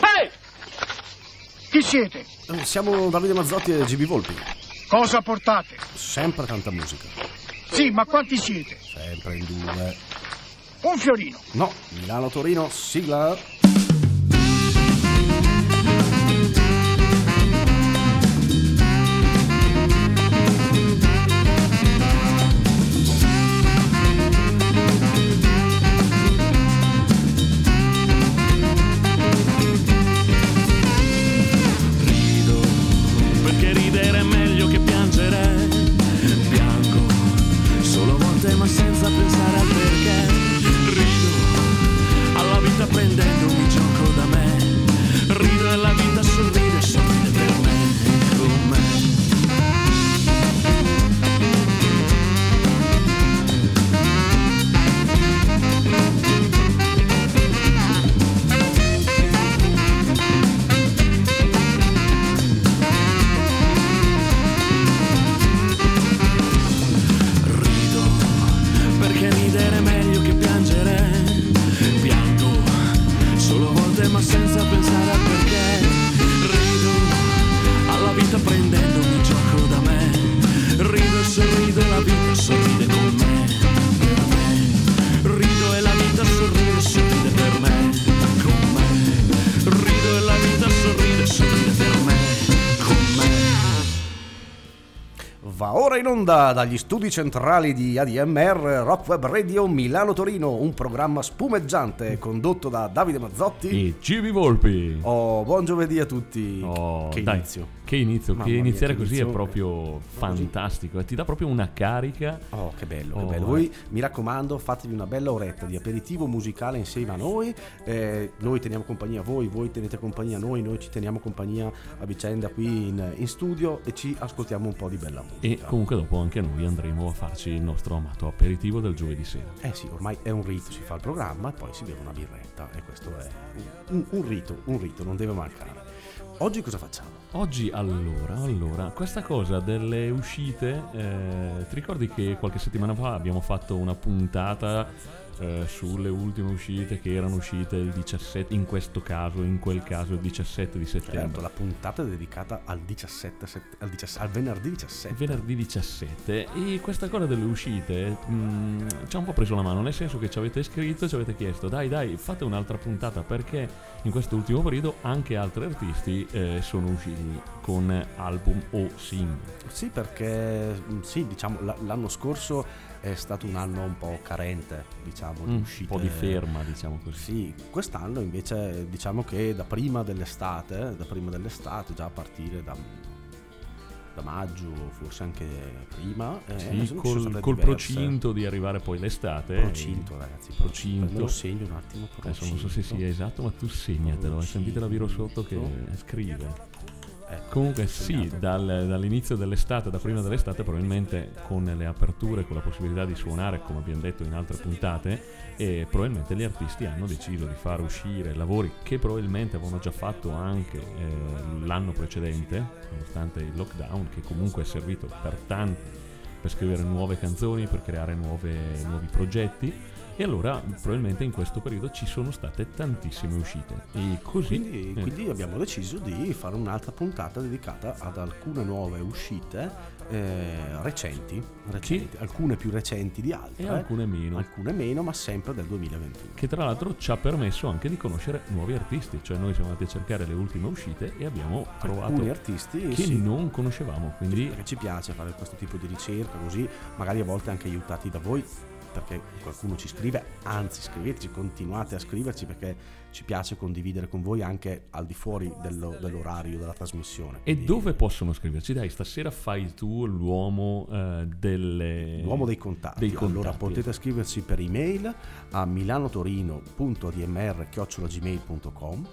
Ehi! Chi siete? Eh, Siamo Davide Mazzotti e GB Volpi. Cosa portate? Sempre tanta musica. Sì, ma quanti siete? Sempre in due. Un fiorino. No, Milano-Torino, sigla. Onda dagli studi centrali di ADMR Rock Web Radio Milano-Torino, un programma spumeggiante condotto da Davide Mazzotti. E Gibi Volpi. Oh, buon giovedì a tutti. Oh, che dai, inizio. Che inizio, Mamma che mia, iniziare che così inizio. è proprio fantastico, e ti dà proprio una carica. Oh, che bello, che Oh, bello. eh. Voi mi raccomando, fatevi una bella oretta di aperitivo musicale insieme a noi. Eh, noi teniamo compagnia a voi, voi tenete compagnia a noi, noi ci teniamo compagnia a vicenda qui in, in studio e ci ascoltiamo un po' di bella musica. E comunque dopo anche noi andremo a farci il nostro amato aperitivo del giovedì sera. Eh sì, ormai è un rito, si fa il programma e poi si beve una birretta e questo è un, un rito, un rito, non deve mancare. Oggi cosa facciamo? Oggi allora, allora, questa cosa delle uscite, eh, ti ricordi che qualche settimana fa abbiamo fatto una puntata eh, sulle ultime uscite che erano uscite il 17, in questo caso, in quel caso il 17 di Certo, settembre. la puntata è dedicata al 17, sett- al, 17 al venerdì 17. venerdì 17 e questa cosa delle uscite mh, ci ha un po' preso la mano nel senso che ci avete scritto ci avete chiesto dai dai fate un'altra puntata perché in questo ultimo periodo anche altri artisti eh, sono usciti con album o singoli Sì, perché mh, sì, diciamo la- l'anno scorso è stato un anno un po' carente, diciamo, di Mm, un uscite. po' di ferma diciamo così Sì, quest'anno invece diciamo che da prima dell'estate, da prima dell'estate, già a partire da, da maggio, forse anche prima, eh, Sì, sono col, col procinto di arrivare poi l'estate Procinto, ragazzi, Procinto. Me lo segno un attimo. adesso non so se procinto. sia esatto ma tu segnatelo e sentite la Viro sotto che Procinto. scrive Comunque sì, dal- dall'inizio dell'estate, da prima dell'estate, probabilmente con le aperture, con la possibilità di suonare, come abbiamo detto in altre puntate, e probabilmente gli artisti hanno deciso di far uscire lavori che probabilmente avevano già fatto anche eh, l'anno precedente, nonostante il lockdown, che comunque è servito per tanti per scrivere nuove canzoni, per creare nuove- nuovi progetti. E allora probabilmente in questo periodo ci sono state tantissime uscite. E così Quindi, eh, quindi abbiamo deciso di fare un'altra puntata dedicata ad alcune nuove uscite eh, recenti, recenti, alcune più recenti di altre, e alcune meno. alcune meno, ma sempre del 2021. che tra l'altro ci ha permesso anche di conoscere nuovi artisti, cioè noi siamo andati a cercare le ultime uscite e abbiamo trovato Alcuni artisti che sì, non conoscevamo, quindi perché ci piace fare questo tipo di ricerca, così magari a volte anche aiutati da voi, perché qualcuno ci scrive, anzi scriveteci, continuate a scriverci perché ci piace condividere con voi anche al di fuori dello- dell'orario della trasmissione. e Quindi- dove possono scriverci? Dai, stasera fai tu l'uomo eh, delle L'uomo dei contatti. dei contatti. Allora potete scriverci per email a milanotorino.admr.gmail.com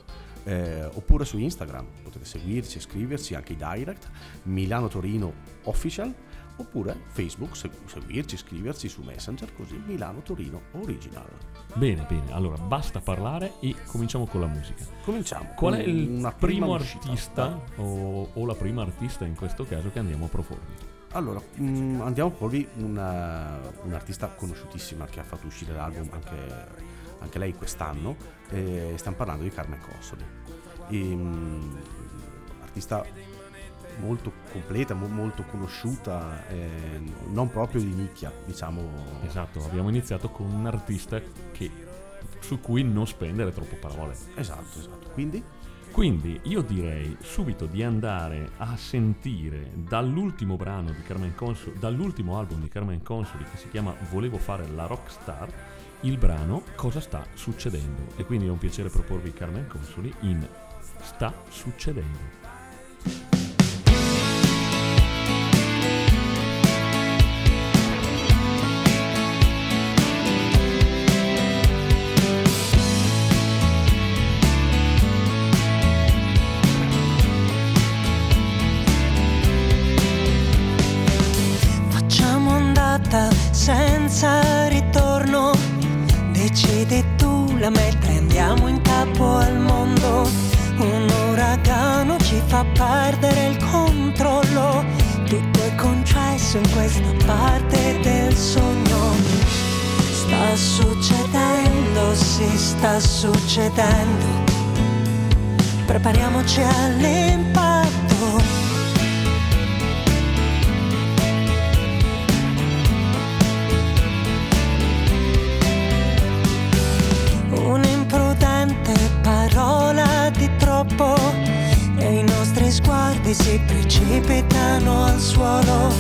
eh, oppure su Instagram potete seguirci e scriverci anche i direct Milano Torino Official oppure Facebook segu- seguirci scriverci su Messenger così Milano Torino Original Bene, bene. Allora, basta parlare e cominciamo con la musica. cominciamo Qual è il primo uscita. artista o, o la prima artista in questo caso che andiamo a proporvi? Allora, mh, andiamo a porvi una- un'artista conosciutissima che ha fatto uscire l'album anche, anche lei quest'anno. E stiamo parlando di Carmen Consoli. E, mh, artista molto completa, mo- molto conosciuta, eh, non proprio di nicchia, diciamo. Esatto, abbiamo iniziato con un artista che, su cui non spendere troppe parole. Esatto, esatto. Quindi, Quindi io direi subito di andare a sentire dall'ultimo brano di Carmen Consoli, dall'ultimo album di Carmen Consoli che si chiama Volevo fare la rockstar, il brano Cosa sta succedendo. E quindi è un piacere proporvi Carmen Consoli in Sta succedendo. Perdere il controllo. Tutto è concesso in questa parte del sogno. Sta succedendo, si sta succedendo. Prepariamoci all'impatto. Sguardi si precipitano al suolo.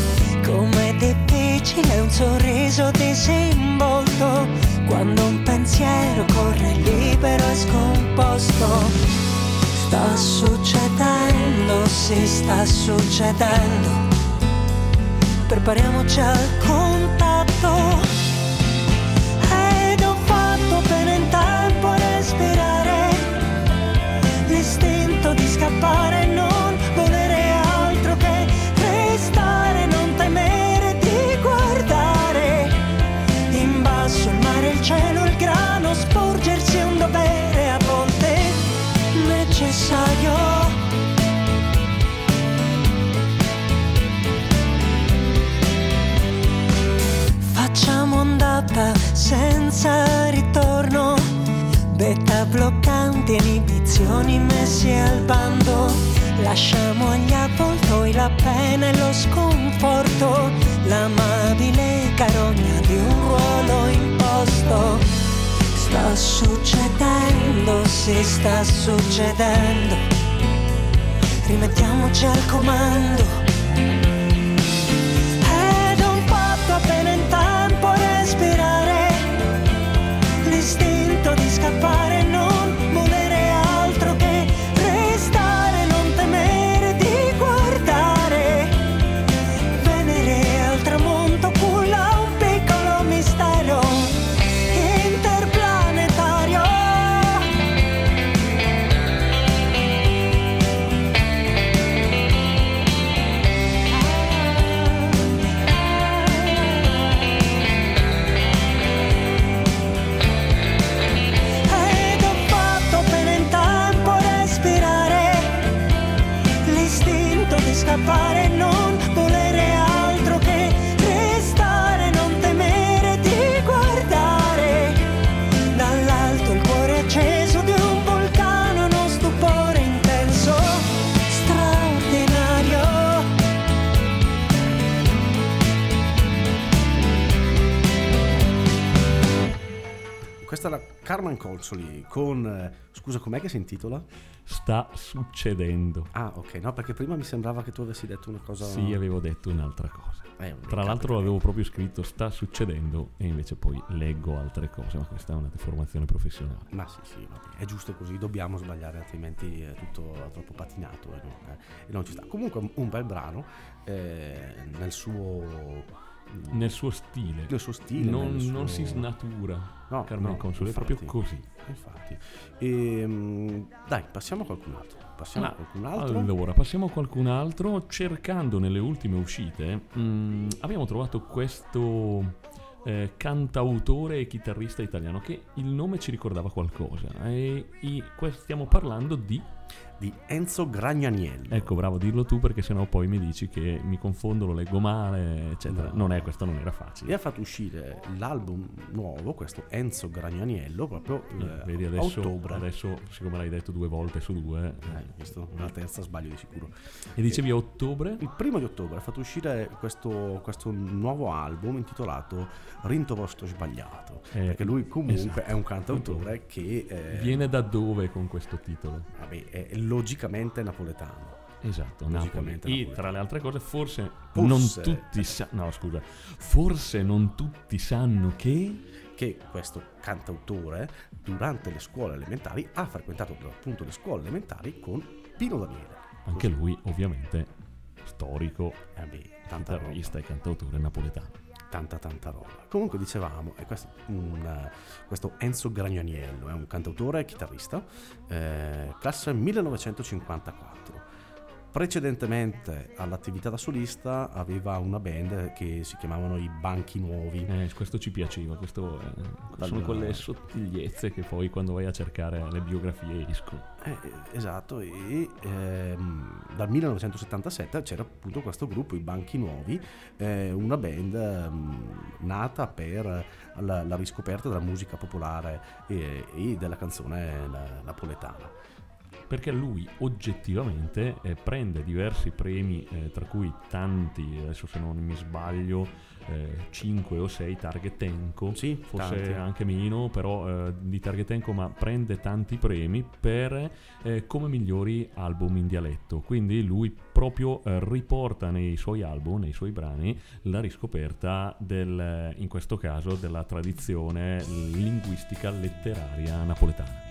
Com'è difficile un sorriso disinvolto quando un pensiero corre libero e scomposto. Sta succedendo, si sta succedendo. Prepariamoci al contatto. Bloccanti, inibizioni messi al bando. Lasciamo agli avvoltoi la pena e lo sconforto, l'amabile carogna di un ruolo imposto. Sta succedendo, si sta succedendo. Rimettiamoci al comando. Ed ho fatto appena in tempo respirare L'istinto di scappare Carmen Consoli con... eh, scusa, com'è che si intitola? Sta succedendo. Ah, ok, no, perché prima mi sembrava che tu avessi detto una cosa... Sì, avevo detto un'altra cosa. Eh, Tra capita. l'altro l'avevo proprio scritto sta succedendo e invece poi leggo altre cose, ma questa è una deformazione professionale. Ma sì, sì, è giusto così, dobbiamo sbagliare, altrimenti è tutto troppo patinato e non, eh, e non ci sta. Comunque un- un bel brano eh, nel suo... Nel suo stile. Nel suo stile, non, suo- non si snatura. No, Carmen no, Consoli è proprio così. Infatti. Ehm, dai, passiamo a qualcun altro. Passiamo a Ah, qualcun altro. Allora, passiamo a qualcun altro. Cercando nelle ultime uscite, mm, abbiamo trovato questo eh, cantautore e chitarrista italiano che il nome ci ricordava qualcosa. E, i- que- stiamo parlando di di Enzo Gragnaniello. Ecco, bravo, dirlo tu perché sennò poi mi dici che mi confondo, lo leggo male, eccetera. No. Non è, questo non era E facile. ha fatto uscire l'album nuovo, questo Enzo Gragnaniello, proprio Eh, eh, a ottobre. adesso, siccome l'hai detto due volte su due, Eh, questo, la terza sbaglio di sicuro. e dicevi a ottobre? Il primo di ottobre ha fatto uscire questo, questo nuovo album intitolato Rinto Vostro Sbagliato. Eh, perché lui comunque esatto. è un cantautore che eh, Viene da dove con questo titolo? vabbè, è logicamente napoletano. Esatto, Napoli. Logicamente E Napoli. tra le altre cose, forse, Forse. non tutti sanno. No, scusa. Forse non tutti sanno che. che questo cantautore durante le scuole elementari ha frequentato appunto le scuole elementari con Pino Daniele. Anche lui, ovviamente, storico, Eh beh, chitarrista e cantautore napoletano. Tanta tanta roba. Comunque dicevamo, è questo, un, questo Enzo Gragnaniello è un cantautore e chitarrista, eh, classe 1954. Precedentemente all'attività da solista aveva una band che si chiamavano i Banchi Nuovi. Eh, questo ci piaceva, questo, eh, sono quelle sottigliezze che poi quando vai a cercare le biografie escono. Eh, esatto, e ehm, dal 1977 c'era appunto questo gruppo, i Banchi Nuovi, eh, una band ehm, nata per la, la riscoperta della musica popolare e, e della canzone na- napoletana. Perché lui oggettivamente eh, prende diversi premi, eh, tra cui tanti, adesso se non mi sbaglio, 5 o 6 Target Enco, Sì, forse tanti. anche meno, però eh, di Target Enco, ma prende tanti premi per eh, come migliori album in dialetto. Quindi lui proprio eh, riporta nei suoi album, nei suoi brani, la riscoperta del, in questo caso, della tradizione linguistica letteraria napoletana.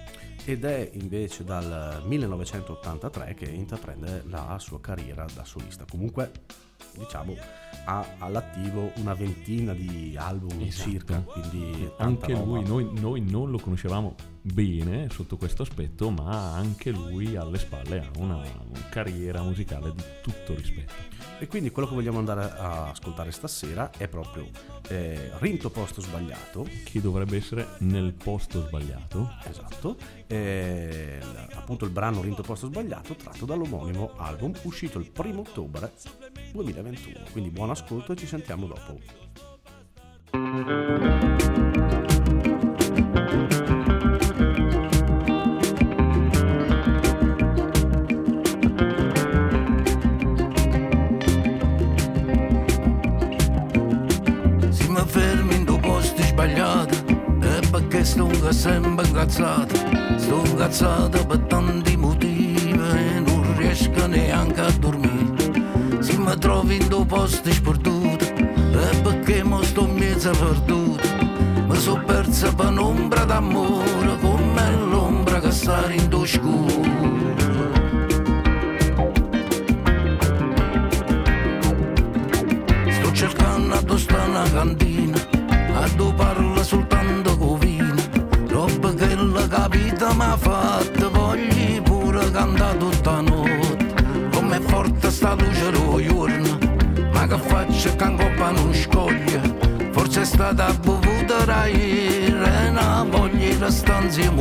Ed è invece dal 1983 che intraprende la sua carriera da solista. Comunque, diciamo, ha all'attivo una ventina di album Esatto. circa, quindi anche roba. lui, noi, noi non lo conoscevamo bene sotto questo aspetto, ma anche lui alle spalle ha una, una carriera musicale di tutto rispetto. E quindi quello che vogliamo andare a ascoltare stasera è proprio eh, Rinto Posto Sbagliato, Che dovrebbe essere nel posto sbagliato. esatto, eh, appunto il brano Rinto Posto Sbagliato tratto dall'omonimo album uscito il primo ottobre 2021. Quindi buon ascolto e ci sentiamo dopo. Perché sto sempre incazzato sto incazzato per tanti motivi e non riesco neanche a dormire se mi trovi in due posti sperduti è perché mo sto in mezzo perduto mi sono persa per un'ombra d'amore come l'ombra che sta in due scuro fatto, voglio pure cantare tutta notte. Com'è forte sta luce lo giorno, ma che faccio che ancora non scoglie. Forse è stata bevuta da ieri, e voglio restare insieme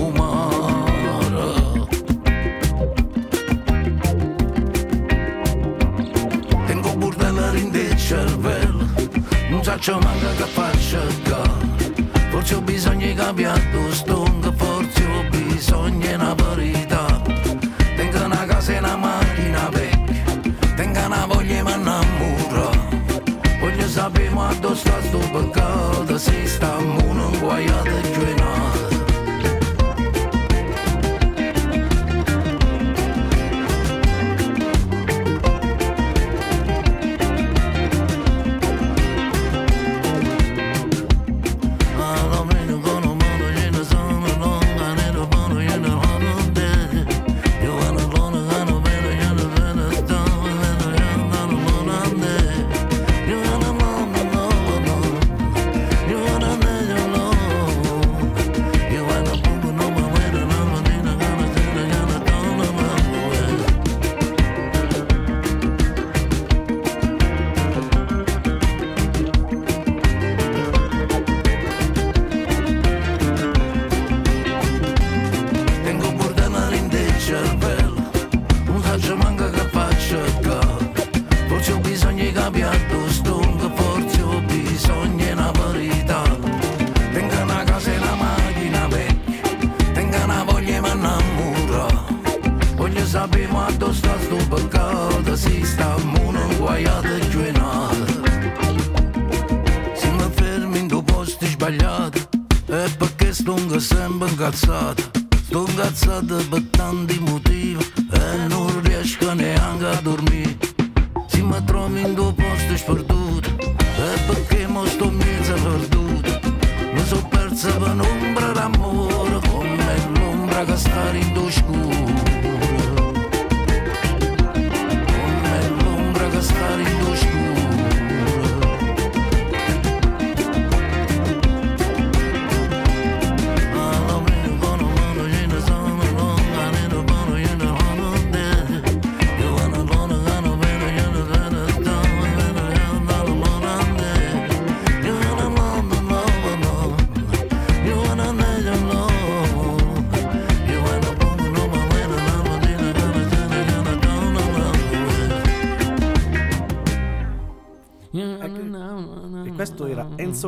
in del cervello Non so manca che faccia qua Forse ho bisogno di cambiare tu stongo Forse ho bisogno di una verità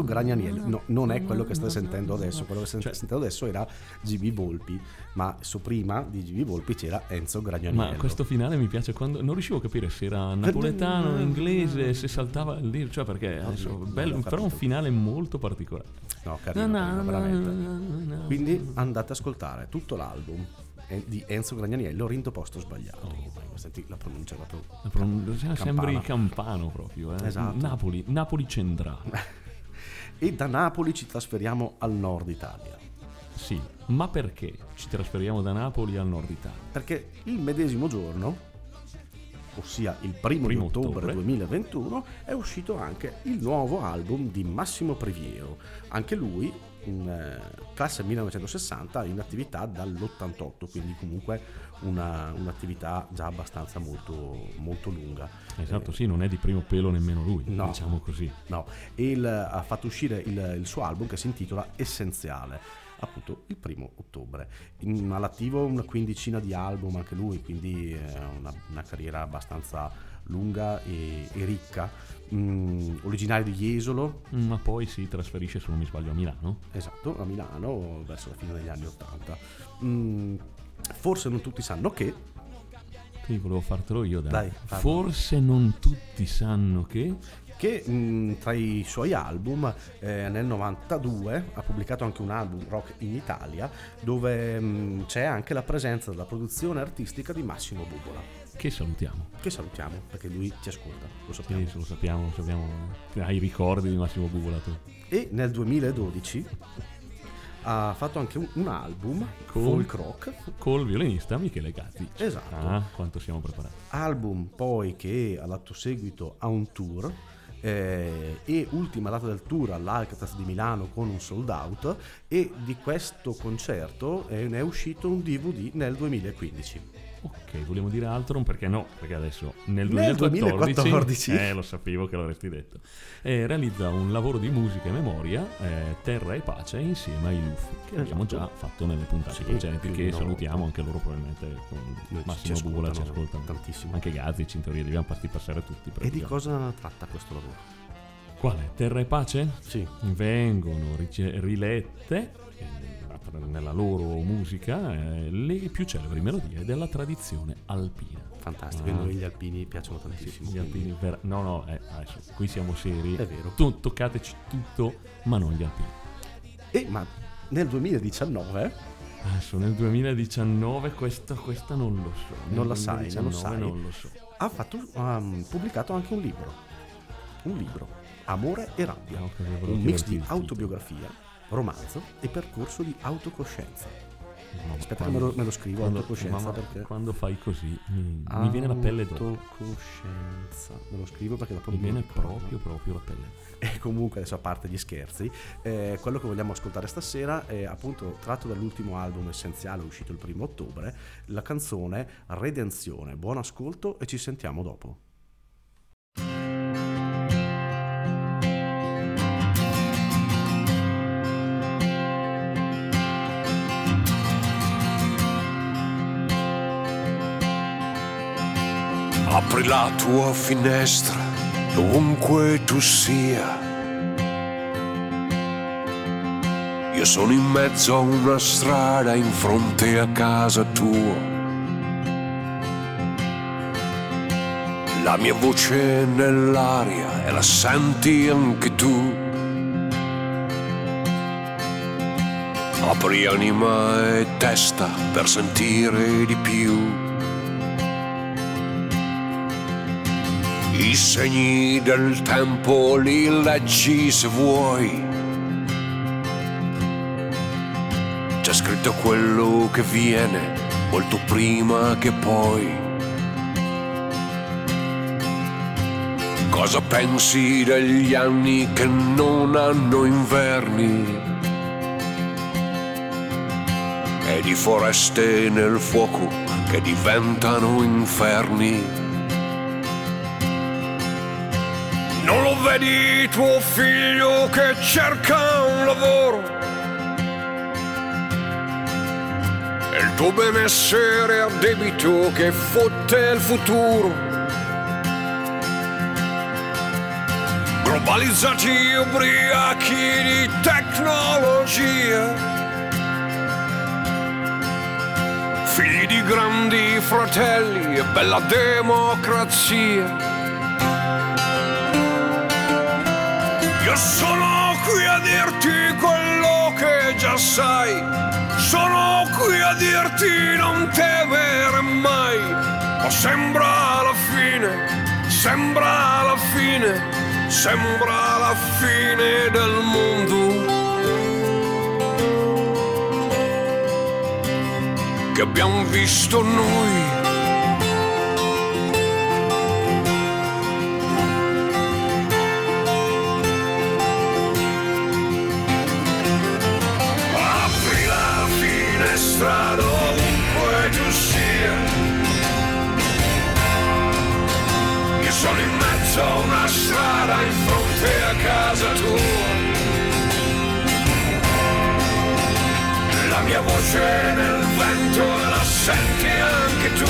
era Enzo Gragnaniello. No, non è quello che state sentendo adesso. Quello che state Cioè- sentendo adesso era GB Volpi. Ma su prima di GB Volpi c'era Enzo Gragnaniello. Ma questo finale mi piace quando non riuscivo a capire se era napoletano, inglese, se saltava lì, cioè perché adesso, non bello, però un finale molto particolare. No, carino, No, carino, no, veramente. no, no. Quindi andate ad ascoltare tutto l'album eh, di Enzo Gragnaniello, Rinto Posto Sbagliato. Oh. Senti la pronuncia proprio. La pronuncia- sembri Campana. campano proprio, eh. Esatto. Napoli, Napoli centrale. E da Napoli ci trasferiamo al nord Italia. Sì, ma perché ci trasferiamo da Napoli al nord Italia? Perché il medesimo giorno, ossia il primo, Primo di ottobre, ottobre. 2021, è uscito anche il nuovo album di Massimo Previero. Anche lui, in eh, classe 1960, in attività dall'88, quindi comunque una- un'attività già abbastanza molto, molto lunga. Esatto, sì, non è di primo pelo nemmeno lui, No. diciamo così. No, e il- ha fatto uscire il, il suo album che si intitola Essenziale, appunto il primo ottobre. In, all'attivo una quindicina di album anche lui, quindi eh, una, una carriera abbastanza lunga e, e ricca. Mm, originario di Jesolo, Ma poi si trasferisce, se non mi sbaglio, a Milano. esatto, a Milano verso la fine degli anni Ottanta. Mm, forse non tutti sanno che Sì, volevo fartelo io, dai. Dai. Forse non tutti sanno che... che mh, tra i suoi album eh, nel 92 ha pubblicato anche un album rock in Italia dove mh, c'è anche la presenza della produzione artistica di Massimo Bubola Che salutiamo. che salutiamo perché lui ci ascolta lo Sì, sappiamo se lo sappiamo, lo sappiamo. Hai i ricordi di Massimo Bubola tu. e nel 2012 ha fatto anche un, un album Con- folk rock Col violinista Michele Gatti. Esatto. Ah, quanto siamo preparati. album poi che ha dato seguito a un tour eh, e ultima data del tour all'Alcatraz di Milano con un sold out e di questo concerto eh, ne è uscito un DVD nel 2015 Ok, vogliamo dire altro? Perché no? Perché adesso nel Nel 2014, 2014. eh, lo sapevo che l'avresti detto, eh, realizza un lavoro di musica e memoria, eh, Terra e Pace, insieme ai Luf, che abbiamo Esatto. già fatto nelle puntate Sì, precedenti, che no. salutiamo anche loro probabilmente con Massimo ci Bubola ci ascoltano tantissimo. Anche Gazzi, in teoria li abbiamo fatti passare tutti. e di cosa tratta questo lavoro? Quale? Terra e Pace? Sì, vengono rice- rilette eh, nella loro musica eh, le più celebri melodie della tradizione alpina. fantastico, Ah. noi gli alpini piacciono tantissimo. Gli alpini ver- no, no, eh, adesso qui siamo seri. È vero. Tu- toccateci tutto, ma non gli alpini. E ma nel 2019 Adesso nel 2019 questa, questa non lo so. Non la sai, non lo 2019 sai. non lo so. ha fatto, ha mm, pubblicato anche un libro. Un libro, Amore e rabbia. Ah, un mix di autobiografia, romanzo e percorso di autocoscienza. No, Aspetta che quando- me lo, me lo scrivo, quando, autocoscienza perché... quando fai così mi, mi viene la pelle d'oca. Autocoscienza. Me lo scrivo perché la Mi viene proprio, proprio la pelle. E comunque adesso a parte gli scherzi, eh, quello che vogliamo ascoltare stasera è appunto tratto dall'ultimo album essenziale uscito il primo ottobre, la canzone Redenzione. Buon ascolto e ci sentiamo dopo. Apri la tua finestra dovunque tu sia. Io sono in mezzo a una strada in fronte a casa tua. La mia voce nell'aria e la senti anche tu. Apri anima e testa per sentire di più. I segni del tempo li leggi se vuoi. C'è scritto quello che viene molto prima che poi. Cosa pensi degli anni che non hanno inverni? E di foreste nel fuoco che diventano inferni? Vedi tuo figlio che cerca un lavoro? E il tuo benessere a debito che fotte il futuro? globalizzati ubriachi di tecnologia, figli di grandi fratelli e bella democrazia. Io sono qui a dirti quello che già sai, sono qui a dirti non temere mai, ma sembra la fine, sembra la fine sembra la fine del mondo. Che abbiamo visto noi. Finestra dovunque tu sia. Io sono in mezzo a una strada in fronte a casa tua. La mia voce nel vento la senti anche tu.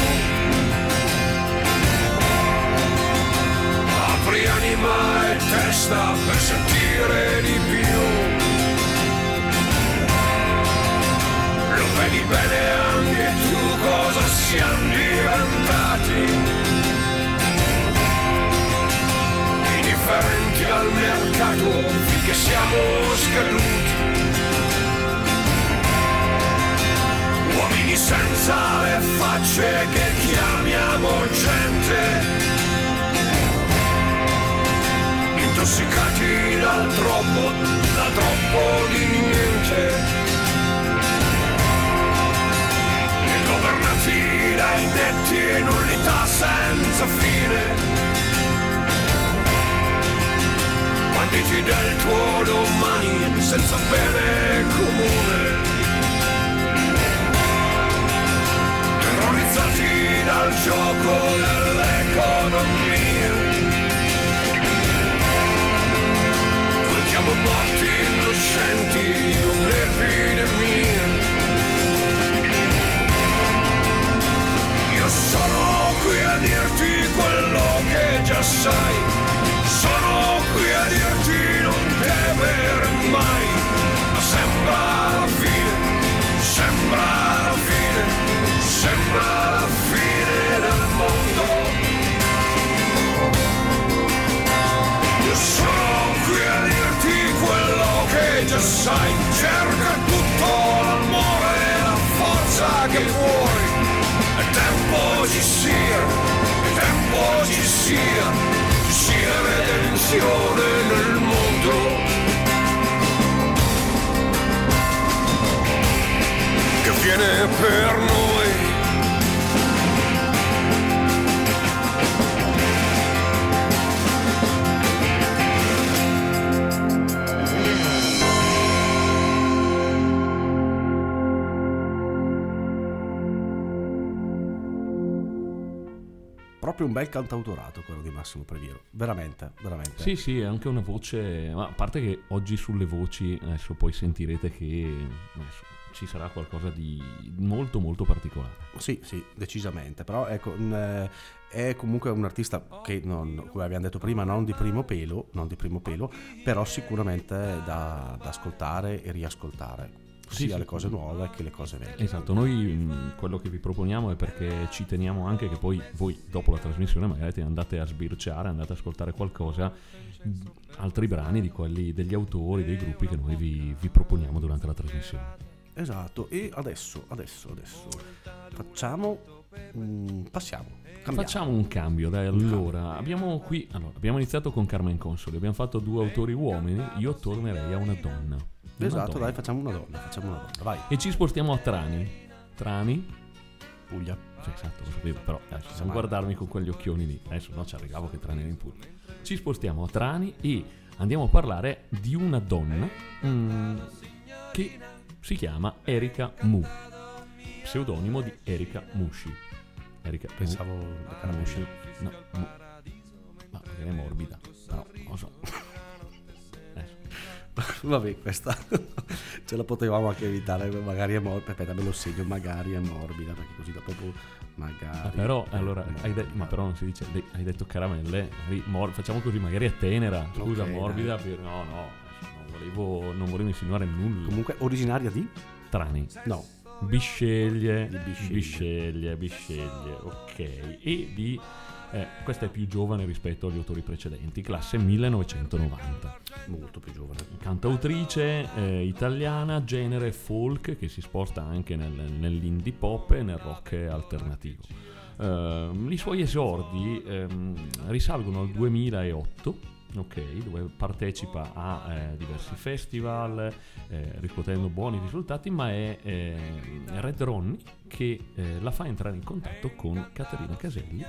Apri anima e testa per sentire di più. Siamo diventati. indifferenti al mercato finché siamo scaduti. Uomini senza le facce che chiamiamo gente. Intossicati dal troppo, da troppo di niente. Governati dai netti e nullità senza fine. banditi del tuo domani senza bene comune. Terrorizzati dal gioco dell'economia. Contiamo morti innocenti di un'epidemia. A dirti quello che già sai. Sono qui a dirti non temere mai, ma sembra la fine, sembra la fine, sembra la fine del mondo. Io sono qui a dirti quello che già sai, cerca tutto l'amore e la forza che vuoi, tempo ci sia, è tempo ci sia sia redenzione nel mondo. Che viene per noi. Bel cantautorato quello di Massimo Previero. Veramente, veramente. Sì, sì, è anche una voce. Ma a parte che oggi sulle voci, adesso poi sentirete che adesso, ci sarà qualcosa di molto, molto particolare. Sì, sì, decisamente. Però ecco, mh, è comunque un artista che, non, come abbiamo detto prima, non di primo pelo, non di primo pelo però sicuramente da, da ascoltare e riascoltare. Sì, sia sì. le cose nuove che le cose vecchie. Esatto, noi mh, quello che vi proponiamo è perché ci teniamo anche che poi voi dopo la trasmissione magari andate a sbirciare, andate ad ascoltare qualcosa, mh, altri brani di quelli degli autori, dei gruppi che noi vi, vi proponiamo durante la trasmissione. esatto. E adesso, adesso, adesso facciamo, mm, passiamo. cambiamo. Facciamo un cambio, dai. Allora, abbiamo qui. Allora, abbiamo iniziato con Carmen Consoli. Abbiamo fatto due autori uomini. Io tornerei a una donna. Esatto, donna. dai, facciamo una donna, facciamo una donna. Vai, E ci spostiamo a Trani. Trani? Puglia. Cioè, esatto, lo sapevo, però adesso non Insomma- guardarmi con quegli occhioni lì. Adesso no, ci arrivavo che Trani era in Puglia. Ci spostiamo a Trani e andiamo a parlare di una donna mm, che si chiama Erika Mu. Pseudonimo di Erika Mushi. Erika Pensavo. Mushi. No, Mu. Ma magari è morbida. Però non lo so. Vabbè, questa ce la potevamo anche evitare, magari è morbida, aspetta me lo segno, magari è morbida, perché così dopo magari... Ah, però allora de- ma però non si dice hai detto caramelle mor- facciamo così magari è tenera. Scusa Ok, morbida per- no no non volevo, non volevo insinuare nulla. Comunque originaria di? Trani. No, bisceglie. Bisceglie. bisceglie bisceglie ok. E di eh, questa è più giovane rispetto agli autori precedenti classe 1990 molto più giovane. cantautrice eh, italiana, genere folk che si sposta anche nel- nell'indie pop e nel rock alternativo. Ehm, I suoi esordi ehm, risalgono al 2008. ok, dove partecipa a eh, diversi festival eh, riscuotendo buoni risultati, ma è eh, Red Ronnie che eh, la fa entrare in contatto con Caterina Caselli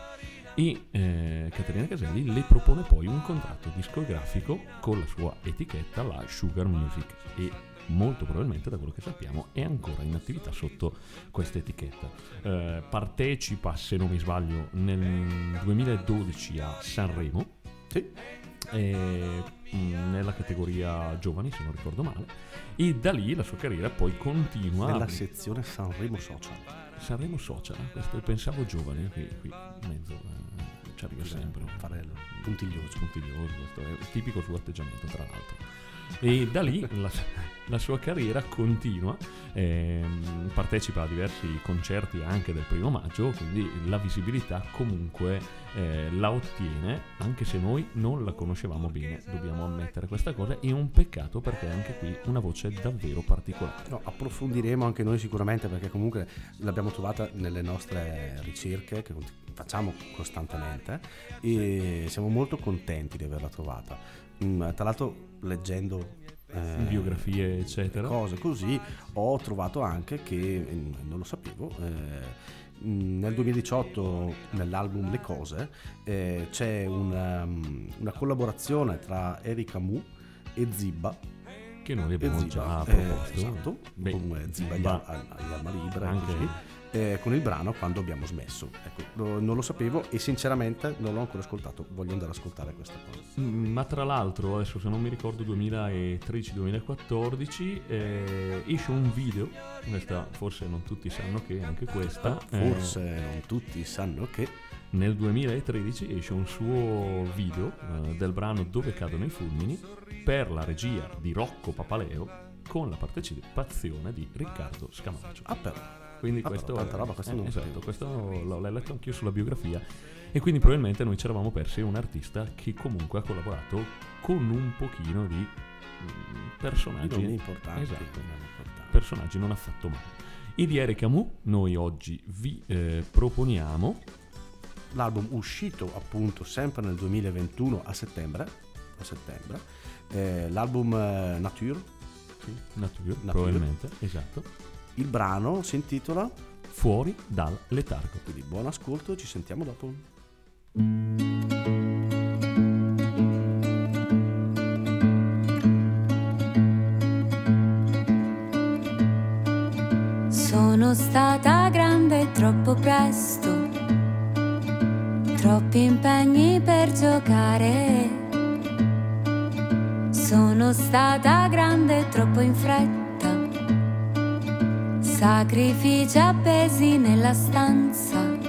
e eh, Caterina Caselli le propone poi un contratto discografico con la sua etichetta, la Sugar Music e molto probabilmente da quello che sappiamo è ancora in attività sotto questa etichetta. Eh, partecipa, se non mi sbaglio, nel 2012 a Sanremo Sì, eh, mh, nella categoria giovani se non ricordo male e da lì la sua carriera poi continua nella a- sezione Sanremo Social. Sanremo Social eh, questo pensavo giovani qui, qui in mezzo eh, ci arriva sempre Fare il puntiglioso. puntiglioso, questo è tipico suo atteggiamento tra l'altro. E da lì la, la sua carriera continua, ehm, partecipa a diversi concerti anche del primo maggio, quindi la visibilità comunque eh, la ottiene, anche se noi non la conoscevamo bene, dobbiamo ammettere questa cosa, è un peccato perché anche qui una voce davvero particolare. No, approfondiremo anche noi sicuramente perché comunque l'abbiamo trovata nelle nostre ricerche che facciamo costantemente e siamo molto contenti di averla trovata. Mm, tra l'altro leggendo eh, Biografie, eccetera. cose così ho trovato anche che eh, non lo sapevo eh, mh, nel 2018 nell'album Le Cose eh, c'è una, um, una collaborazione tra Erika Mu e Zibba Che noi abbiamo Zibba, già eh, proposto. esatto, Beh, Zibba agli, Zibba- Al- agli Alma Libra anche- così, eh, con il brano Quando abbiamo smesso. Ecco, lo- non lo sapevo e sinceramente non l'ho ancora ascoltato. Voglio andare ad ascoltare questa cosa. Mm, Ma tra l'altro, adesso se non mi ricordo 2013-2014, eh, esce un video, questa forse non tutti sanno che anche questa, eh, forse non tutti sanno che. nel 2013 esce un suo video eh, del brano Dove cadono i fulmini per la regia di Rocco Papaleo con la partecipazione di Riccardo Scamaggio. ah però Quindi Ah, questo, però, tanta roba, questo eh, non esatto, sapevo. questo l'ho, letto anch'io sulla biografia e quindi probabilmente noi ci eravamo persi un artista che comunque ha collaborato con un pochino di mm, personaggi non importanti, Esatto. non importanti. personaggi non affatto male e di Erika Mu noi oggi vi eh, proponiamo l'album uscito appunto sempre nel 2021 a settembre, a settembre eh, l'album eh, Nature sì, Nature, Nature. probabilmente esatto il brano si intitola fuori dal letargo. Quindi buon ascolto ci sentiamo dopo. Sono stata grande troppo presto, troppi impegni per giocare. Sono stata grande troppo in fretta, sacrifici appesi nella stanza.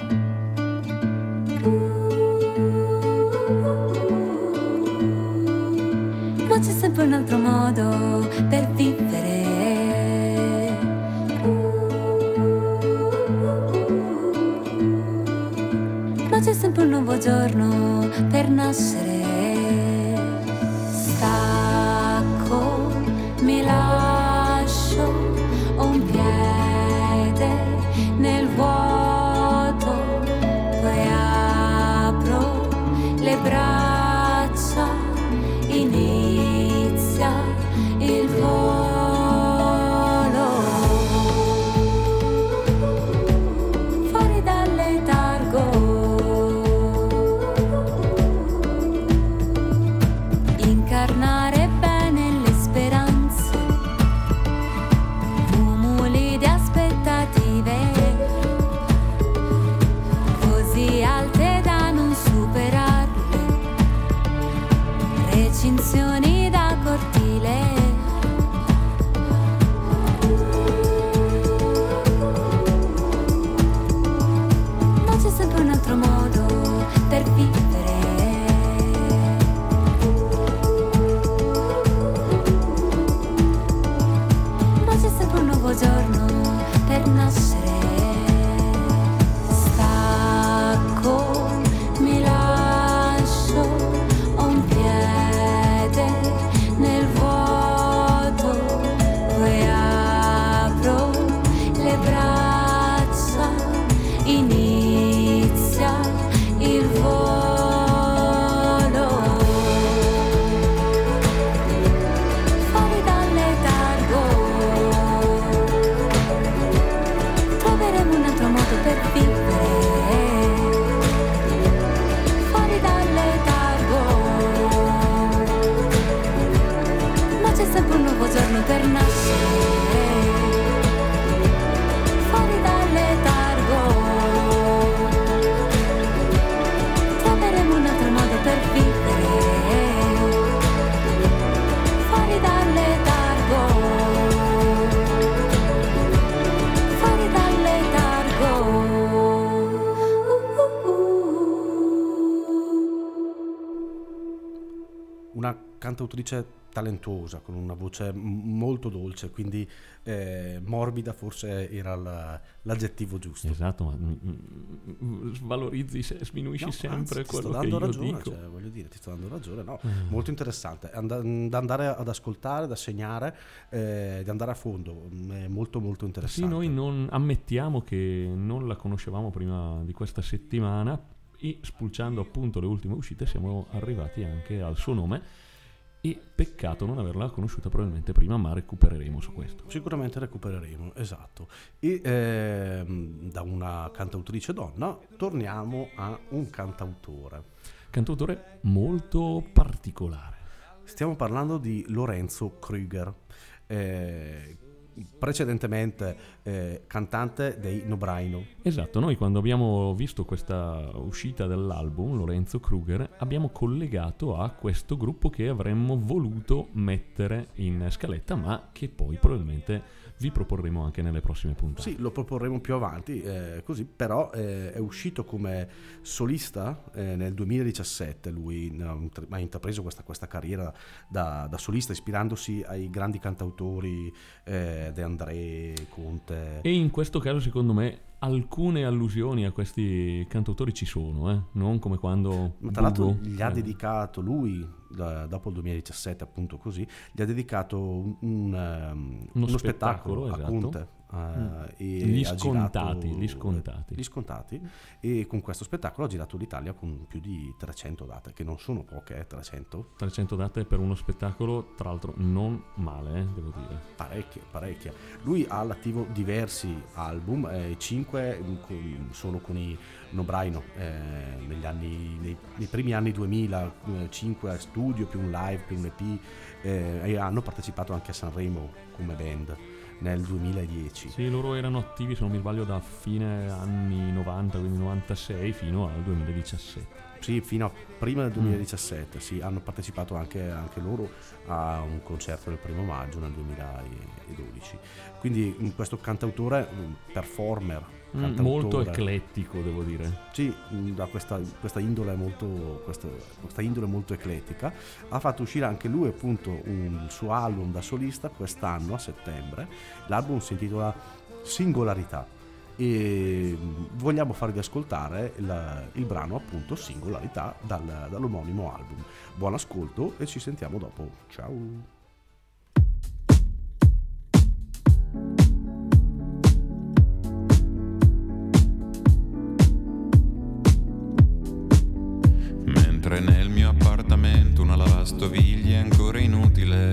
Cantautrice talentuosa, con una voce m- molto dolce, quindi eh, morbida forse era la- l'aggettivo giusto. Esatto, ma mm, mm, svalorizzi, se- sminuisci No, sempre anzi, quello che io ragione, dico. cioè, voglio dire, ti sto dando ragione, no, Mm. molto interessante, And- da andare ad ascoltare, da segnare, eh, di andare a fondo, mm, è molto molto Sì, interessante. noi non ammettiamo che non la conoscevamo prima di questa settimana e spulciando appunto le ultime uscite siamo arrivati anche al suo nome e peccato non averla conosciuta probabilmente prima, ma recupereremo su questo. Sicuramente recupereremo, esatto. E ehm, da una cantautrice donna torniamo a un cantautore. Cantautore molto particolare. Stiamo parlando di Lorenzo Krüger, eh, precedentemente eh, cantante dei Nobraino. Esatto, noi quando abbiamo visto questa uscita dell'album, Lorenzo Kruger, abbiamo collegato a questo gruppo che avremmo voluto mettere in scaletta, ma che poi probabilmente vi proporremo anche nelle prossime puntate. Sì, lo proporremo più avanti, eh, così, però eh, è uscito come solista eh, nel 2017, lui ha intra- ha intrapreso questa, questa carriera da, da solista ispirandosi ai grandi cantautori eh, De André, Conte. E in questo caso, secondo me, alcune allusioni a questi cantautori ci sono, eh? non come quando. Ma tra l'altro Bugo, gli ha eh, dedicato lui, da- dopo il 2017 appunto così, gli ha dedicato un, un, ehm, Uno uno spettacolo, spettacolo, a esatto. Conte. Eh, Mm. e Gli scontati, girato- gli scontati. gli scontati, e con questo spettacolo ha girato l'Italia con più di 300 date, che non sono poche, eh, 300, 300 date per uno spettacolo, tra l'altro non male, eh, devo dire. parecchie, parecchie. Lui ha all'attivo diversi album, eh, 5 sono con i Nobraino eh, negli anni, nei, nei primi anni 2000, 5 a studio più un live più un EP eh, e hanno partecipato anche a Sanremo come band nel 2010. Sì, loro erano attivi, se non mi sbaglio, da fine anni 90, quindi 96 fino al 2017. Sì, fino a prima del 2017, sì, hanno partecipato anche, anche loro a un concerto del primo maggio nel 2012. Quindi in questo cantautore, un performer, Mm, molto eclettico, devo dire. Sì, mh, da questa, questa indole molto, questa, questa indole molto eclettica, ha fatto uscire anche lui appunto un suo album da solista quest'anno a settembre. L'album si intitola Singolarità e mh, vogliamo farvi ascoltare il, il brano appunto Singolarità dal- dall'omonimo album. Buon ascolto e ci sentiamo dopo. Ciao! Nel mio appartamento una lavastoviglie ancora inutile.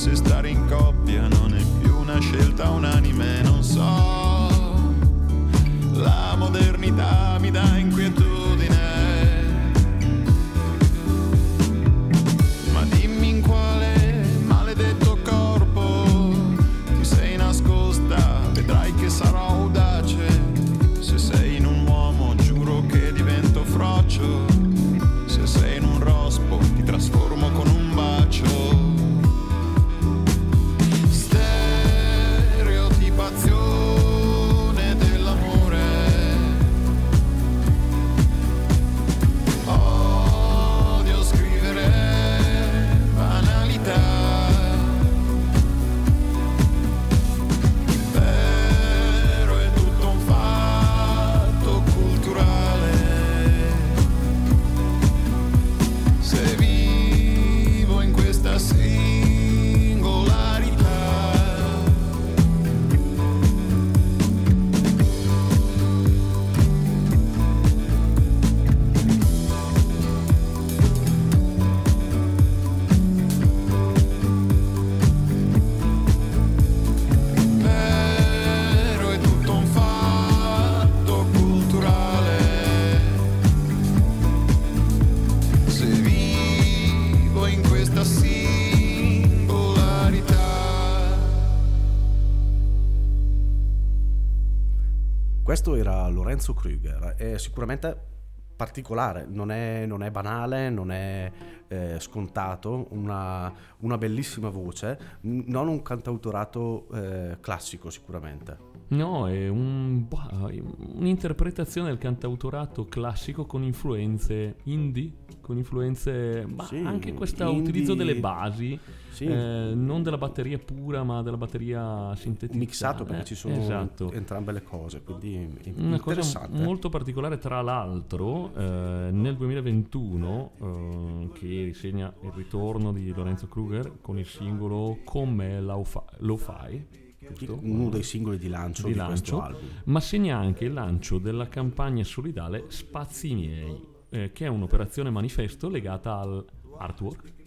Forse stare in coppia non è più una scelta unanime, Lorenzo Krüger, è sicuramente particolare, non è, non è banale, non è eh, scontato, una, una bellissima voce, non un cantautorato eh, classico sicuramente. No, è un- bah, un'interpretazione del cantautorato classico con influenze indie, con influenze, ma Sì, anche questo indie- utilizzo delle basi, Sì. eh, non della batteria pura, ma della batteria sintetizzata. Mixato perché ci sono Esatto. entrambe le cose, quindi è Una cosa interessante. molto particolare, tra l'altro, eh, nel 2021, eh, che risegna il ritorno di Lorenzo Kruger con il singolo Come Lo-Fi, Lo-Fi, giusto? uno dei singoli di lancio di, di questo lancio, album. ma segna anche il lancio della campagna solidale Spazi Miei, eh, che è un'operazione manifesto legata al artwork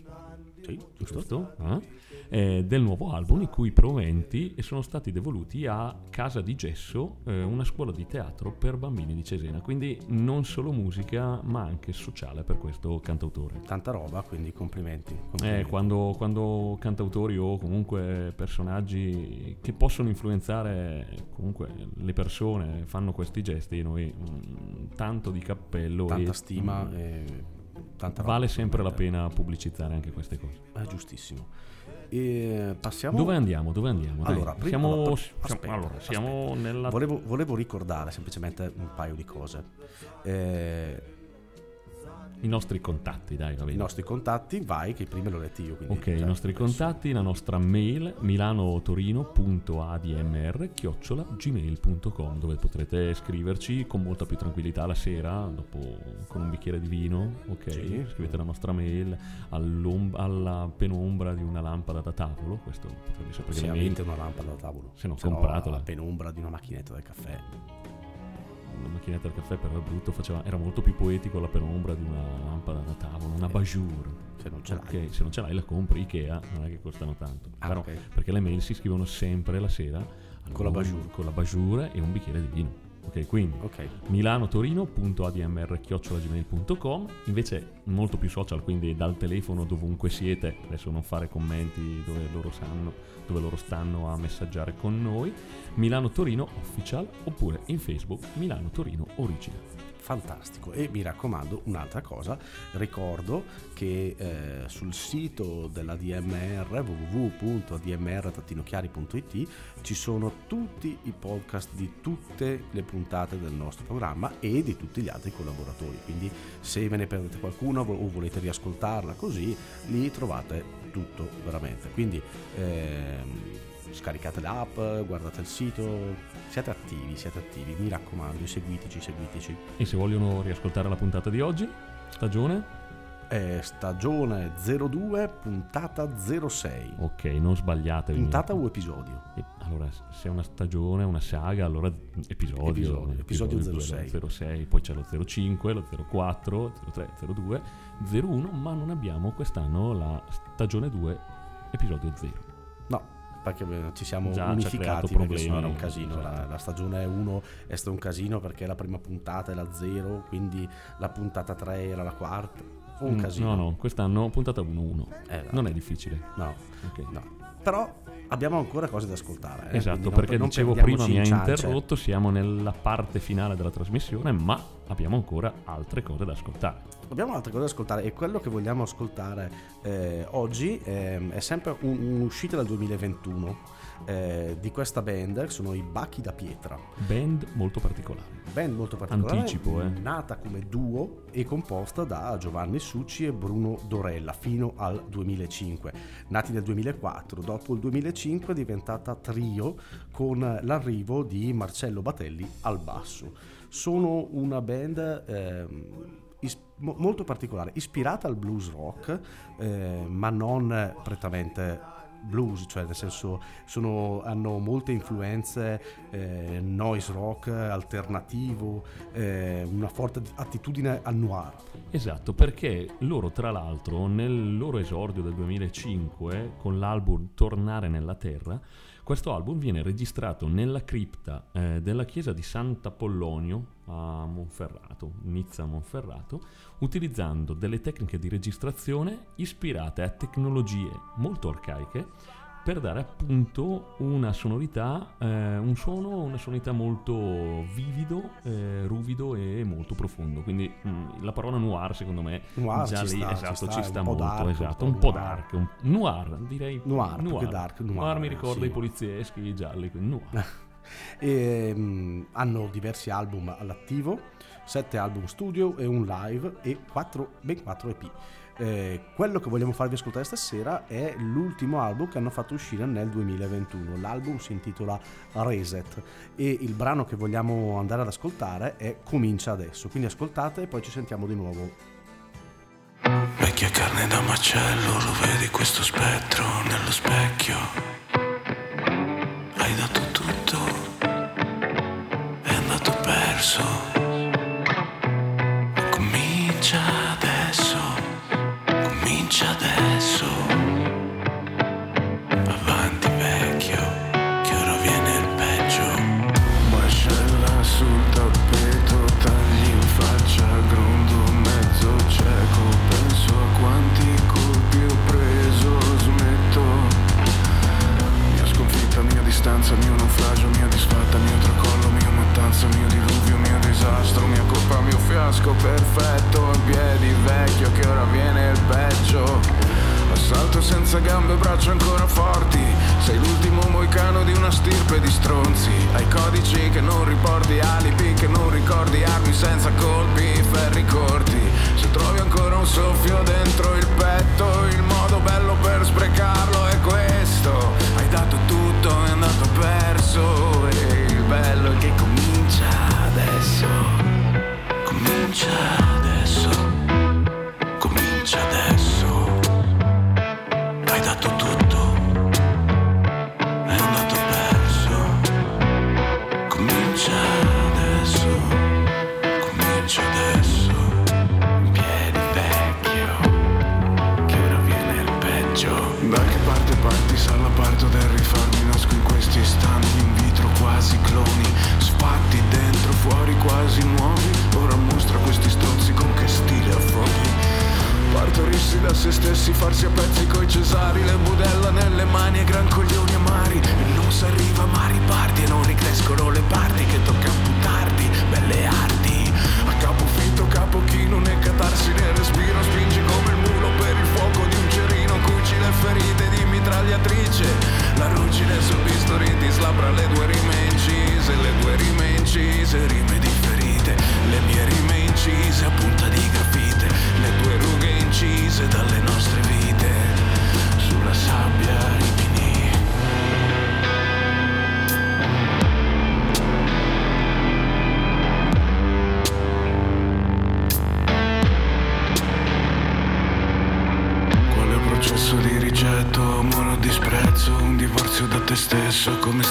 Sì, giusto? giusto? Eh? Eh, del nuovo album i cui proventi sono stati devoluti a Casa di Gesso, eh, una scuola di teatro per bambini di Cesena. Quindi non solo musica, ma anche sociale per questo cantautore. Tanta roba, quindi complimenti. Eh, complimenti. quando, quando cantautori o comunque personaggi che possono influenzare comunque le persone fanno questi gesti, noi mm, tanto di cappello Tanta e stima mm, e tanta roba. vale sempre la pena pubblicizzare anche queste cose. È giustissimo. E passiamo... Dove andiamo? Dove andiamo? Dai, Allora, prima- siamo, allora, siamo- aspetta, allora, siamo nella... Volevo, volevo ricordare semplicemente un paio di cose. Eh, I nostri contatti, dai, va I bene. nostri contatti, vai, che prima l'ho letti io. Quindi, Ok, i nostri adesso- contatti, la nostra mail milanotorino.admr-gmail.com dove potrete scriverci con molta più tranquillità la sera, dopo con un bicchiere di vino, ok? Sì. Scrivete la nostra mail alla penombra di una lampada da tavolo, questo potrebbe essere perché Se le mail avete una lampada da tavolo, Se no, no, compratela. la penombra di una macchinetta del caffè. La macchinetta del caffè però è brutto, faceva- era molto più poetico la penombra di una lampada da tavolo, una bajour. Se non ce l'hai. Ok, se non ce l'hai la compri Ikea, non è che costano tanto. Ah, Però, ok. Perché le mail si scrivono sempre la sera al Con la bajour. Con la bajour e un bicchiere di vino. Ok, quindi Ok. milanotorino.admr.gmail.com invece molto più social, quindi dal telefono dovunque siete, adesso non fare commenti dove loro sanno, dove loro stanno a messaggiare con noi, Milano Torino Official oppure in Facebook Milano Torino Original. Fantastico. E mi raccomando, un'altra cosa, ricordo che eh, sul sito della DMR www.admr-chiari.it ci sono tutti i podcast di tutte le puntate del nostro programma e di tutti gli altri collaboratori. Quindi se ve ne perdete qualcuno o volete riascoltarla così, lì trovate tutto veramente. Quindi ehm, scaricate l'app, guardate il sito, siate attivi, siate attivi, mi raccomando, seguiteci, seguiteci. E se vogliono riascoltare la puntata di oggi, stagione? È stagione 02, puntata 06. Ok, non sbagliatevi. Puntata o episodio? E- Allora, se è una stagione, una saga, allora episodio. Episodio, episodio 06. 06, poi c'è lo 05, lo 04, 03, 02, 01, ma non abbiamo quest'anno la stagione 2, episodio 0. Perché eh, ci siamo Già ci unificati perché problemi, sennò era un casino. esatto. La, la stagione 1 è stato un casino perché la prima puntata è la 0, quindi la puntata 3 era la quarta. Un Mm, casino. No, no, quest'anno puntata 1-1. Eh, Non è difficile. No, Ok. no. Però abbiamo ancora cose da ascoltare. eh, Esatto, non- perché non dicevo prima mi ha interrotto, siamo nella parte finale della trasmissione, ma abbiamo ancora altre cose da ascoltare. Abbiamo altre cose da ascoltare e quello che vogliamo ascoltare eh, oggi ehm, è sempre un- un'uscita del 2021 eh, di questa band, che sono i Bacchi da Pietra. Band molto particolare. Band molto particolare, Anticipo, eh. nata come duo e composta da Giovanni Succi e Bruno Dorella fino al 2005. Nati nel 2004, dopo il 2005 è diventata trio con l'arrivo di Marcello Batelli al basso. Sono una band ehm, molto particolare, ispirata al blues rock, eh, ma non prettamente blues, cioè nel senso sono- hanno molte influenze eh, noise rock, alternativo, eh, una forte attitudine al noir. Esatto, perché loro tra l'altro nel loro esordio del 2005 con l'album Tornare nella Terra, questo album viene registrato nella cripta eh, della chiesa di Sant'Apollonio a Monferrato, Nizza Monferrato, utilizzando delle tecniche di registrazione ispirate a tecnologie molto arcaiche per dare appunto una sonorità, eh, un suono, una sonorità molto vivido, eh, ruvido e molto profondo. Quindi mm, la parola noir secondo me Noir già ci lì sta, esatto, ci sta, ci sta molto, dark, esatto, un po' noir. dark, un- noir direi Noir, più che dark, noir, mi ricorda sì. i polizieschi gialli, quindi noir. E, mm, hanno diversi album all'attivo, 7 album studio e un live e quattro- ben 4 EP. Eh, quello che vogliamo farvi ascoltare stasera è l'ultimo album che hanno fatto uscire nel 2021. L'album si intitola Reset e il brano che vogliamo andare ad ascoltare è Comincia adesso. Quindi ascoltate e poi ci sentiamo di nuovo. Vecchia carne da macello, lo vedi questo spettro nello specchio. Hai dato perso.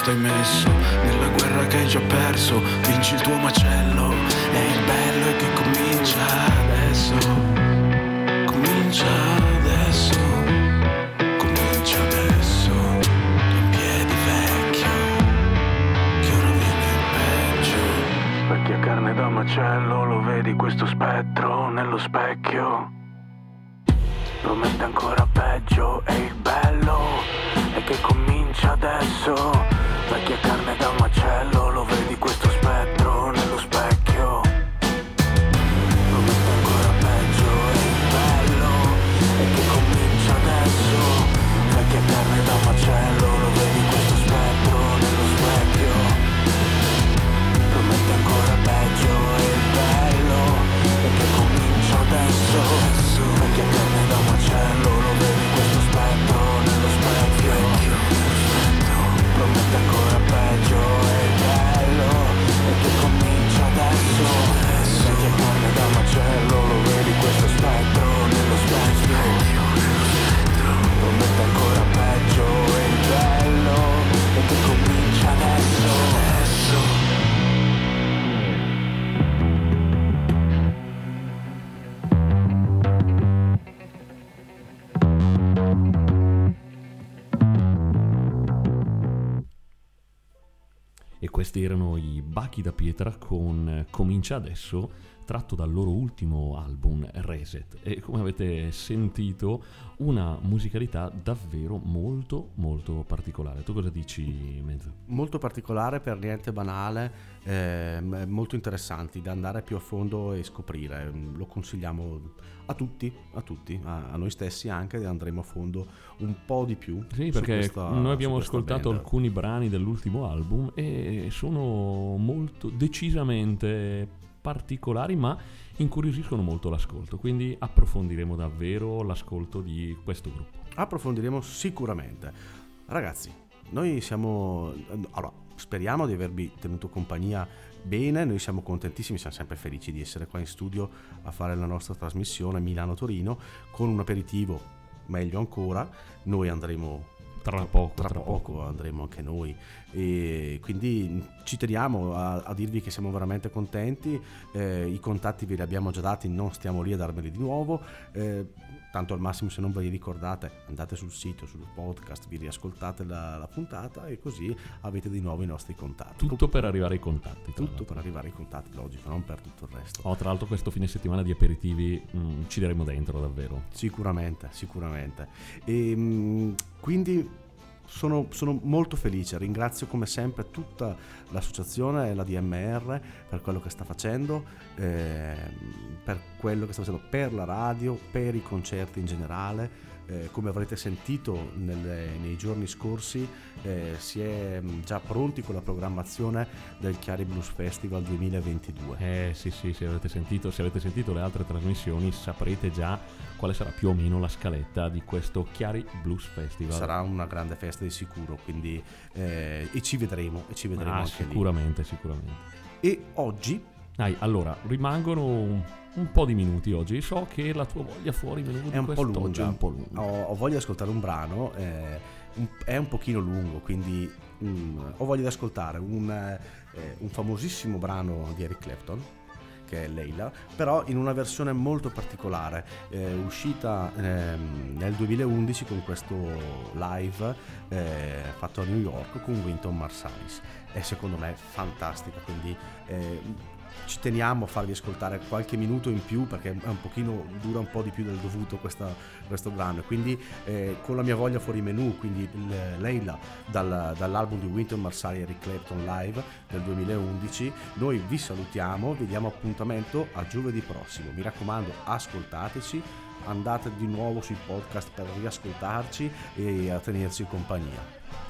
Stai messo? Nella guerra che hai già perso, vinci il tuo macello, e il bello è che comincia adesso, questi erano i Bachi da Pietra con eh, Comincia adesso, tratto dal loro ultimo album Reset. E come avete sentito, una musicalità davvero molto molto particolare. Tu cosa dici, Mezzo? molto particolare per niente banale, ehm, molto interessanti da andare più a fondo e scoprire. Lo consigliamo a tutti, a tutti, a, a noi stessi anche, andremo a fondo un po' di più. Sì, perché questa- noi abbiamo ascoltato band. alcuni brani dell'ultimo album e sono molto decisamente particolari, ma incuriosiscono molto l'ascolto. Quindi approfondiremo davvero l'ascolto di questo gruppo. Approfondiremo sicuramente. Ragazzi, noi siamo... Allora, speriamo di avervi tenuto compagnia bene, noi siamo contentissimi, siamo sempre felici di essere qua in studio a fare la nostra trasmissione Milano-Torino con un aperitivo, meglio ancora, noi andremo... Tra poco, tra tra poco andremo anche noi e quindi ci teniamo a, a dirvi che siamo veramente contenti eh, i contatti ve li abbiamo già dati non stiamo lì a darveli di nuovo eh, tanto al massimo se non ve li ricordate andate sul sito sul podcast vi riascoltate la, la puntata e così avete di nuovo i nostri contatti Tutto per arrivare ai contatti. tutto l'altro. per arrivare ai contatti logico non per tutto il resto Oh, tra l'altro questo fine settimana di aperitivi mm, ci daremo dentro davvero. Sicuramente, sicuramente. E, mh, quindi sono, sono molto felice, ringrazio come sempre tutta l'associazione e la DMR per quello che sta facendo, ehm, per quello che sta facendo per la radio, per i concerti in generale. Eh, come avrete sentito nelle- nei giorni scorsi eh, si è mh, già pronti con la programmazione del Chiari Blues Festival 2022. Eh sì sì, se avete sentito, se avete sentito le altre trasmissioni saprete già quale sarà più o meno la scaletta di questo Chiari Blues Festival. Sarà una grande festa di sicuro, quindi eh, e ci vedremo, e ci vedremo Ah, anche lì. sicuramente, sicuramente. E oggi Dai, allora, rimangono un, un po' di minuti oggi. So che la tua voglia fuori menù è un po' lunga. è un po' lunga. Ho, ho voglia di ascoltare un brano, eh, un- è un pochino lungo, quindi mm, ho voglia di ascoltare un, eh, un famosissimo brano di Eric Clapton che è Leila, però in una versione molto particolare, eh, uscita ehm, nel 2011 con questo live eh, fatto a New York con Winton Marsalis. E secondo me fantastica, quindi eh, ci teniamo a farvi ascoltare qualche minuto in più perché è un pochino dura un po' di più del dovuto questa- questo brano. Quindi eh, con la mia voglia fuori menù quindi il- Leila dal- dall'album di Winton Marsali e Eric Clapton live del 2011 noi vi salutiamo vi diamo appuntamento a giovedì prossimo. Mi raccomando ascoltateci andate di nuovo sui podcast per riascoltarci e a tenerci compagnia.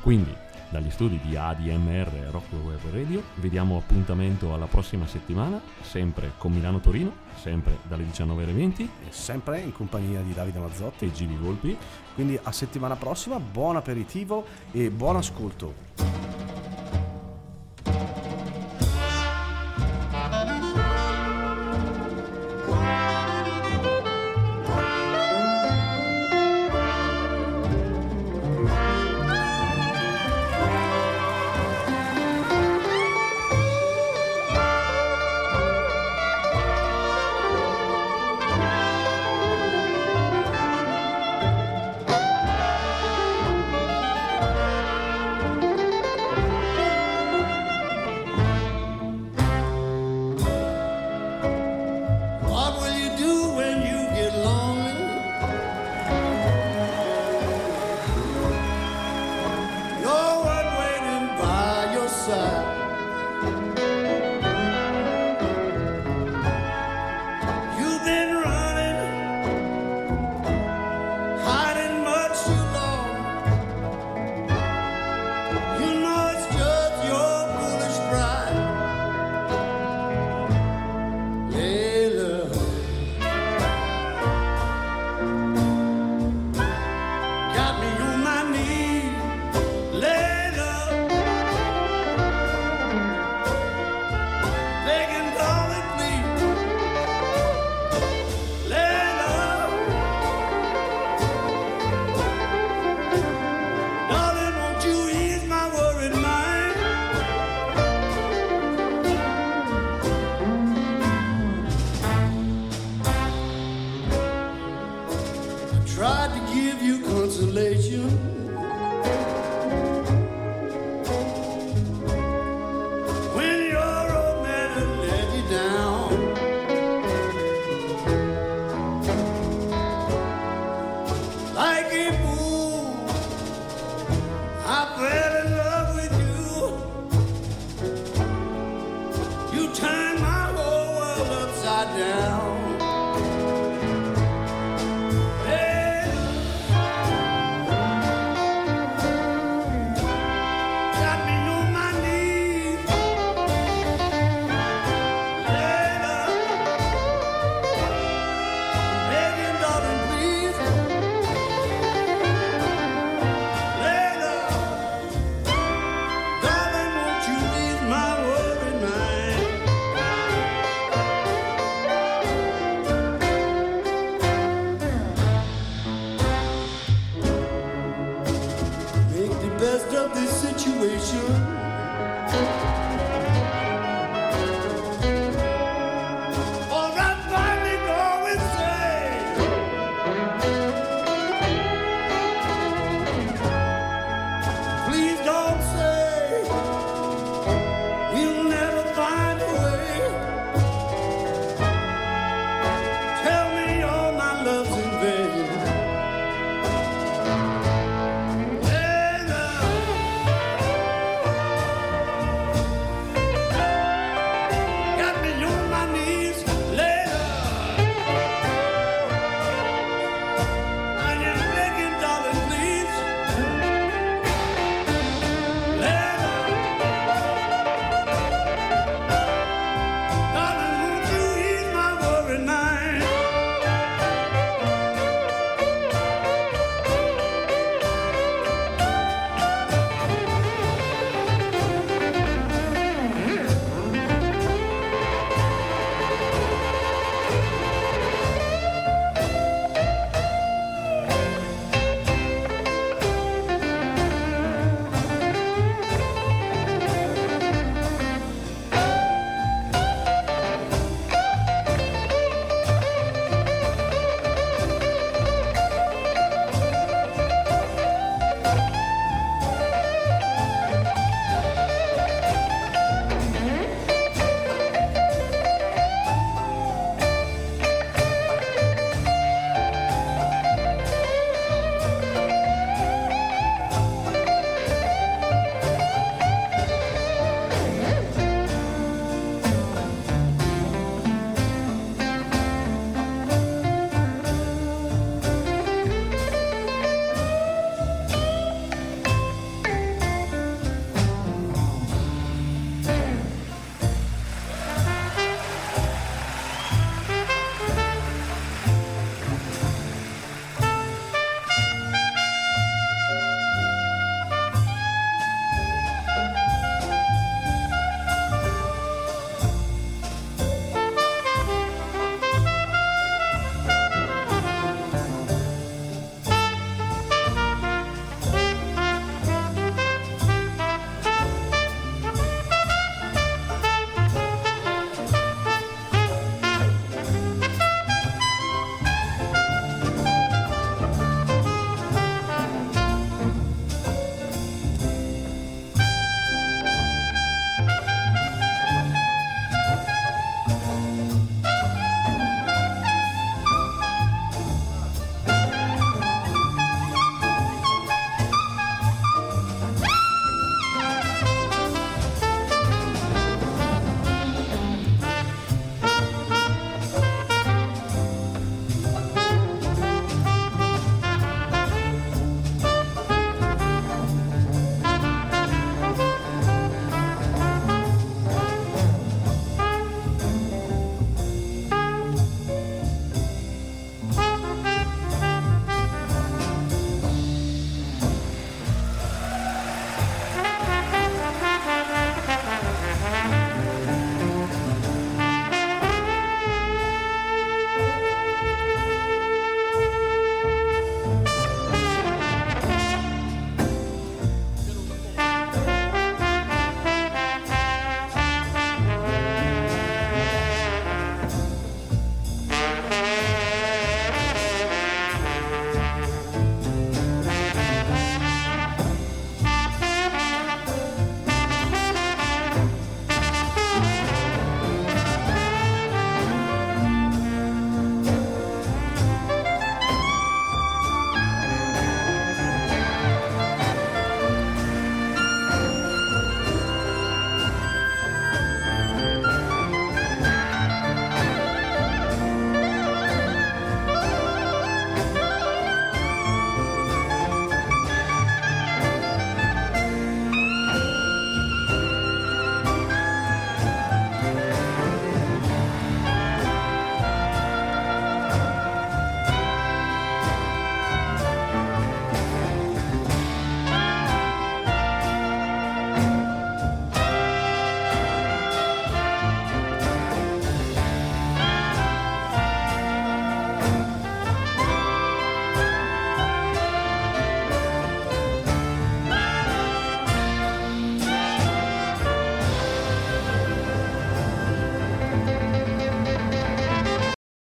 Quindi, dagli studi di ADMR Rockwell Web Radio, vi diamo appuntamento alla prossima settimana, sempre con Milano Torino, sempre dalle 19 alle 20 e sempre in compagnia di Davide Mazzotti. E Gigi Volpi. quindi a settimana prossima buon aperitivo e buon ascolto